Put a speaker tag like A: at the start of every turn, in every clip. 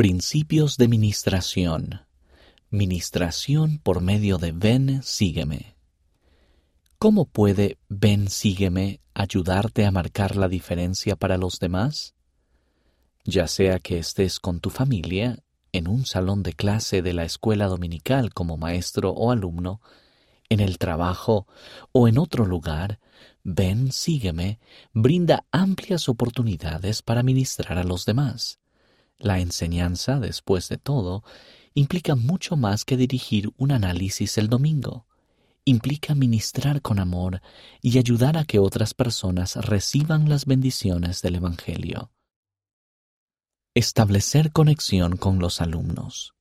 A: Principios de Ministración. Ministración por medio de Ven, sígueme. ¿Cómo puede Ven, sígueme ayudarte a marcar la diferencia para los demás? Ya sea que estés con tu familia, en un salón de clase de la escuela dominical como maestro o alumno, en el trabajo o en otro lugar, Ven, sígueme, brinda amplias oportunidades para ministrar a los demás. La enseñanza, después de todo, implica mucho más que dirigir un análisis el domingo. Implica ministrar con amor y ayudar a que otras personas reciban las bendiciones del Evangelio. Establecer conexión con los alumnos.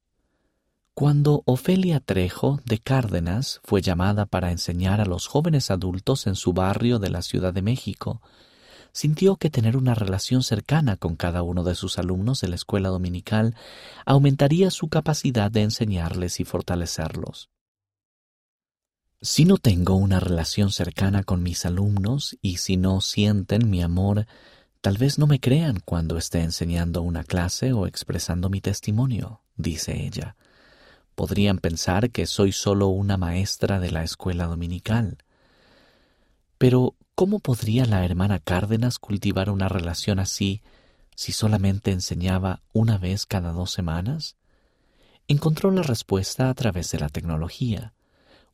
A: Cuando Ofelia Trejo de Cárdenas fue llamada para enseñar a los jóvenes adultos en su barrio de la Ciudad de México, sintió que tener una relación cercana con cada uno de sus alumnos de la escuela dominical aumentaría su capacidad de enseñarles y fortalecerlos. Si no tengo una relación cercana con mis alumnos y si no sienten mi amor, tal vez no me crean cuando esté enseñando una clase o expresando mi testimonio, dice ella. Podrían pensar que soy solo una maestra de la escuela dominical. Pero ¿Cómo podría la hermana Cárdenas cultivar una relación así si solamente enseñaba una vez cada dos semanas? Encontró la respuesta a través de la tecnología.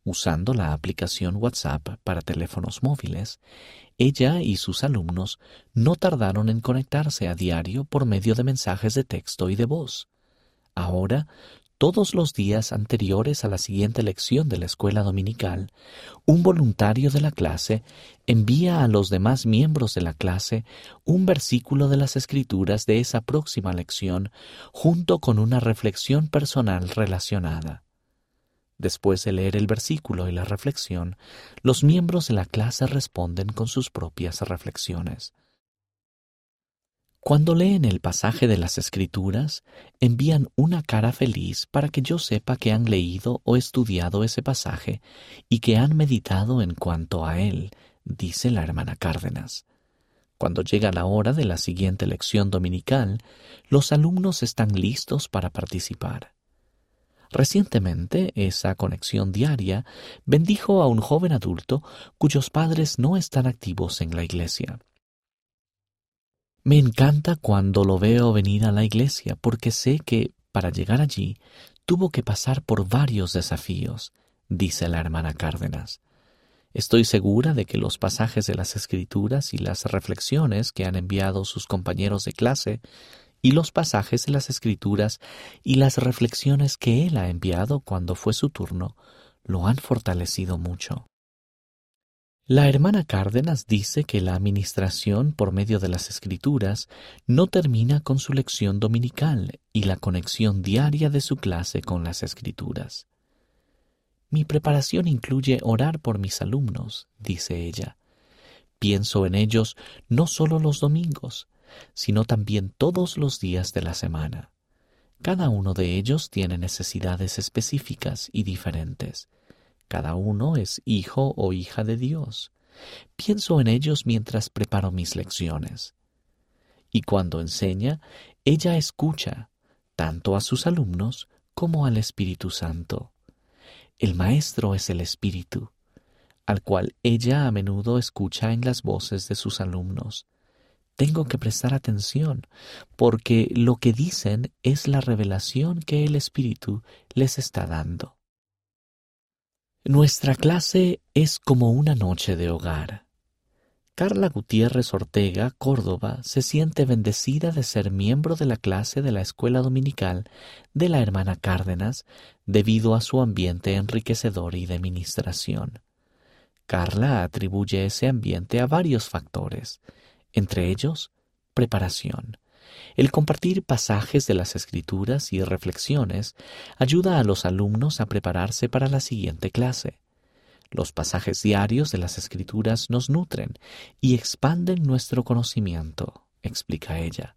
A: Usando la aplicación WhatsApp para teléfonos móviles, ella y sus alumnos no tardaron en conectarse a diario por medio de mensajes de texto y de voz. Ahora todos los días anteriores a la siguiente lección de la escuela dominical, un voluntario de la clase envía a los demás miembros de la clase un versículo de las escrituras de esa próxima lección junto con una reflexión personal relacionada. Después de leer el versículo y la reflexión, los miembros de la clase responden con sus propias reflexiones. Cuando leen el pasaje de las Escrituras, envían una cara feliz para que yo sepa que han leído o estudiado ese pasaje y que han meditado en cuanto a él, dice la hermana Cárdenas. Cuando llega la hora de la siguiente lección dominical, los alumnos están listos para participar. Recientemente, esa conexión diaria bendijo a un joven adulto cuyos padres no están activos en la iglesia. Me encanta cuando lo veo venir a la iglesia porque sé que, para llegar allí, tuvo que pasar por varios desafíos, dice la hermana Cárdenas. Estoy segura de que los pasajes de las Escrituras y las reflexiones que han enviado sus compañeros de clase, y los pasajes de las Escrituras y las reflexiones que él ha enviado cuando fue su turno, lo han fortalecido mucho. La hermana Cárdenas dice que la administración por medio de las escrituras no termina con su lección dominical y la conexión diaria de su clase con las escrituras. Mi preparación incluye orar por mis alumnos, dice ella. Pienso en ellos no solo los domingos, sino también todos los días de la semana. Cada uno de ellos tiene necesidades específicas y diferentes cada uno es hijo o hija de Dios. Pienso en ellos mientras preparo mis lecciones. Y cuando enseña, ella escucha, tanto a sus alumnos como al Espíritu Santo. El Maestro es el Espíritu, al cual ella a menudo escucha en las voces de sus alumnos. Tengo que prestar atención, porque lo que dicen es la revelación que el Espíritu les está dando. Nuestra clase es como una noche de hogar. Carla Gutiérrez Ortega, Córdoba, se siente bendecida de ser miembro de la clase de la escuela dominical de la hermana Cárdenas debido a su ambiente enriquecedor y de ministración. Carla atribuye ese ambiente a varios factores, entre ellos preparación, el compartir pasajes de las escrituras y reflexiones ayuda a los alumnos a prepararse para la siguiente clase. Los pasajes diarios de las escrituras nos nutren y expanden nuestro conocimiento, explica ella.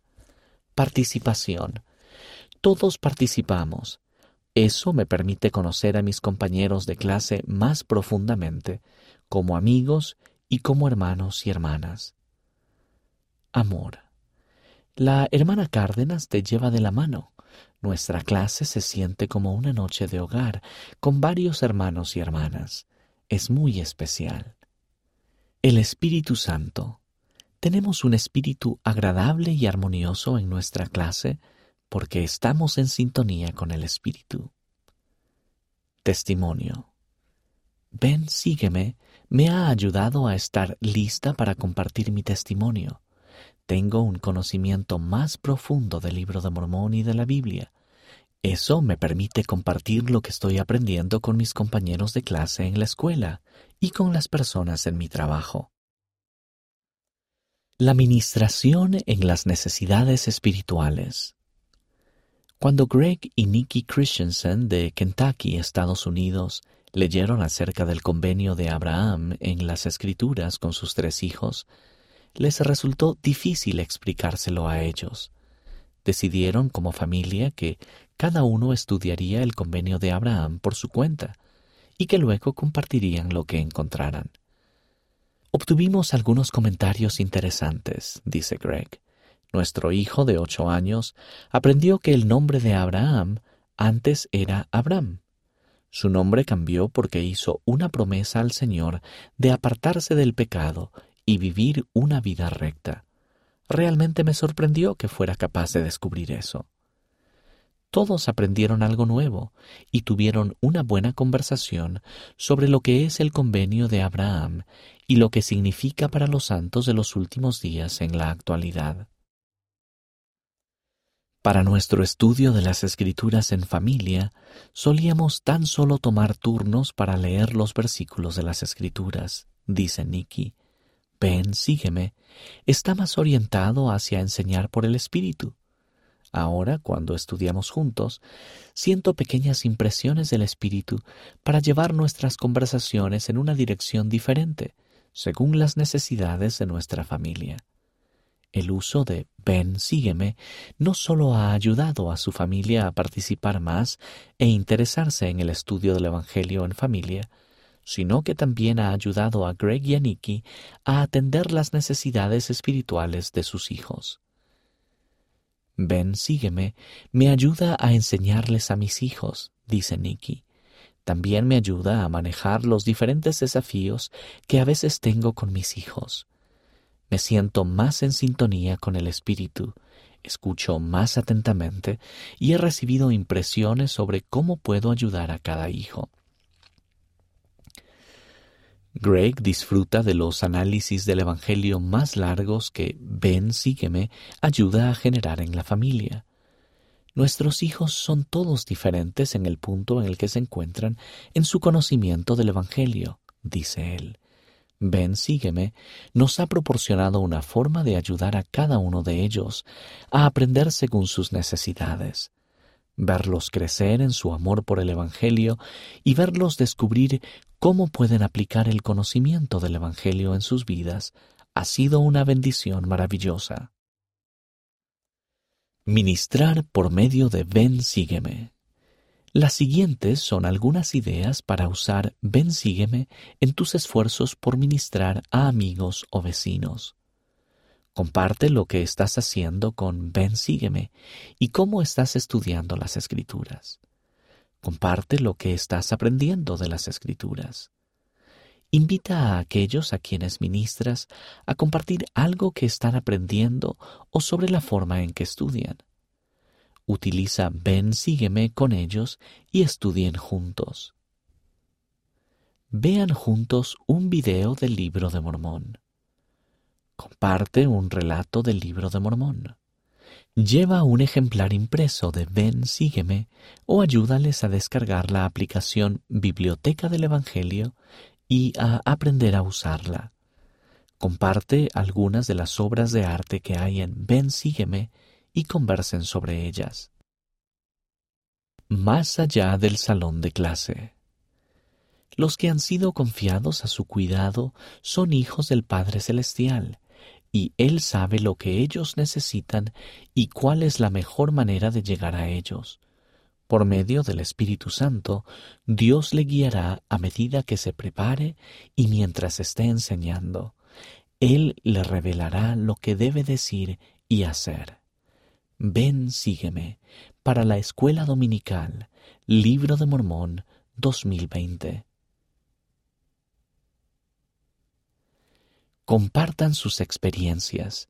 A: Participación. Todos participamos. Eso me permite conocer a mis compañeros de clase más profundamente, como amigos y como hermanos y hermanas. Amor. La hermana Cárdenas te lleva de la mano, nuestra clase se siente como una noche de hogar con varios hermanos y hermanas. Es muy especial. El Espíritu Santo. Tenemos un espíritu agradable y armonioso en nuestra clase porque estamos en sintonía con el Espíritu. Testimonio. Ven, sígueme, me ha ayudado a estar lista para compartir mi testimonio. Tengo un conocimiento más profundo del libro de Mormón y de la Biblia. Eso me permite compartir lo que estoy aprendiendo con mis compañeros de clase en la escuela y con las personas en mi trabajo. La ministración en las necesidades espirituales. Cuando Greg y Nikki Christensen de Kentucky, Estados Unidos, leyeron acerca del convenio de Abraham en las Escrituras con sus tres hijos, les resultó difícil explicárselo a ellos. Decidieron como familia que cada uno estudiaría el convenio de Abraham por su cuenta y que luego compartirían lo que encontraran. Obtuvimos algunos comentarios interesantes, dice Greg. Nuestro hijo de ocho años aprendió que el nombre de Abraham antes era Abraham. Su nombre cambió porque hizo una promesa al Señor de apartarse del pecado y vivir una vida recta. Realmente me sorprendió que fuera capaz de descubrir eso. Todos aprendieron algo nuevo y tuvieron una buena conversación sobre lo que es el convenio de Abraham y lo que significa para los santos de los últimos días en la actualidad. Para nuestro estudio de las escrituras en familia, solíamos tan solo tomar turnos para leer los versículos de las escrituras, dice Nicky, ven, sígueme, está más orientado hacia enseñar por el Espíritu. Ahora, cuando estudiamos juntos, siento pequeñas impresiones del Espíritu para llevar nuestras conversaciones en una dirección diferente, según las necesidades de nuestra familia. El uso de ven, sígueme no solo ha ayudado a su familia a participar más e interesarse en el estudio del Evangelio en familia, sino que también ha ayudado a Greg y a Nicky a atender las necesidades espirituales de sus hijos. Ven, sígueme, me ayuda a enseñarles a mis hijos, dice Nicky. También me ayuda a manejar los diferentes desafíos que a veces tengo con mis hijos. Me siento más en sintonía con el Espíritu, escucho más atentamente y he recibido impresiones sobre cómo puedo ayudar a cada hijo. Greg disfruta de los análisis del Evangelio más largos que Ven, sígueme ayuda a generar en la familia. Nuestros hijos son todos diferentes en el punto en el que se encuentran en su conocimiento del Evangelio, dice él. Ven, sígueme, nos ha proporcionado una forma de ayudar a cada uno de ellos a aprender según sus necesidades verlos crecer en su amor por el Evangelio y verlos descubrir cómo pueden aplicar el conocimiento del Evangelio en sus vidas ha sido una bendición maravillosa. Ministrar por medio de Ven Sígueme. Las siguientes son algunas ideas para usar Ven Sígueme en tus esfuerzos por ministrar a amigos o vecinos. Comparte lo que estás haciendo con Ven Sígueme y cómo estás estudiando las escrituras. Comparte lo que estás aprendiendo de las escrituras. Invita a aquellos a quienes ministras a compartir algo que están aprendiendo o sobre la forma en que estudian. Utiliza Ven Sígueme con ellos y estudien juntos. Vean juntos un video del libro de Mormón. Comparte un relato del libro de Mormón. Lleva un ejemplar impreso de Ven, sígueme o ayúdales a descargar la aplicación Biblioteca del Evangelio y a aprender a usarla. Comparte algunas de las obras de arte que hay en Ven, sígueme y conversen sobre ellas. Más allá del salón de clase. Los que han sido confiados a su cuidado son hijos del Padre Celestial y Él sabe lo que ellos necesitan y cuál es la mejor manera de llegar a ellos. Por medio del Espíritu Santo, Dios le guiará a medida que se prepare y mientras esté enseñando. Él le revelará lo que debe decir y hacer. Ven, sígueme, para la Escuela Dominical, Libro de Mormón 2020. Compartan sus experiencias.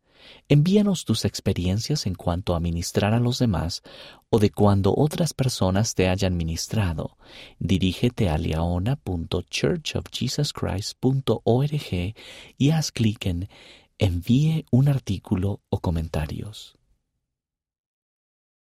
A: Envíanos tus experiencias en cuanto a ministrar a los demás o de cuando otras personas te hayan ministrado. Dirígete a leona.churchofjesuschrist.org y haz clic en Envíe un artículo o comentarios.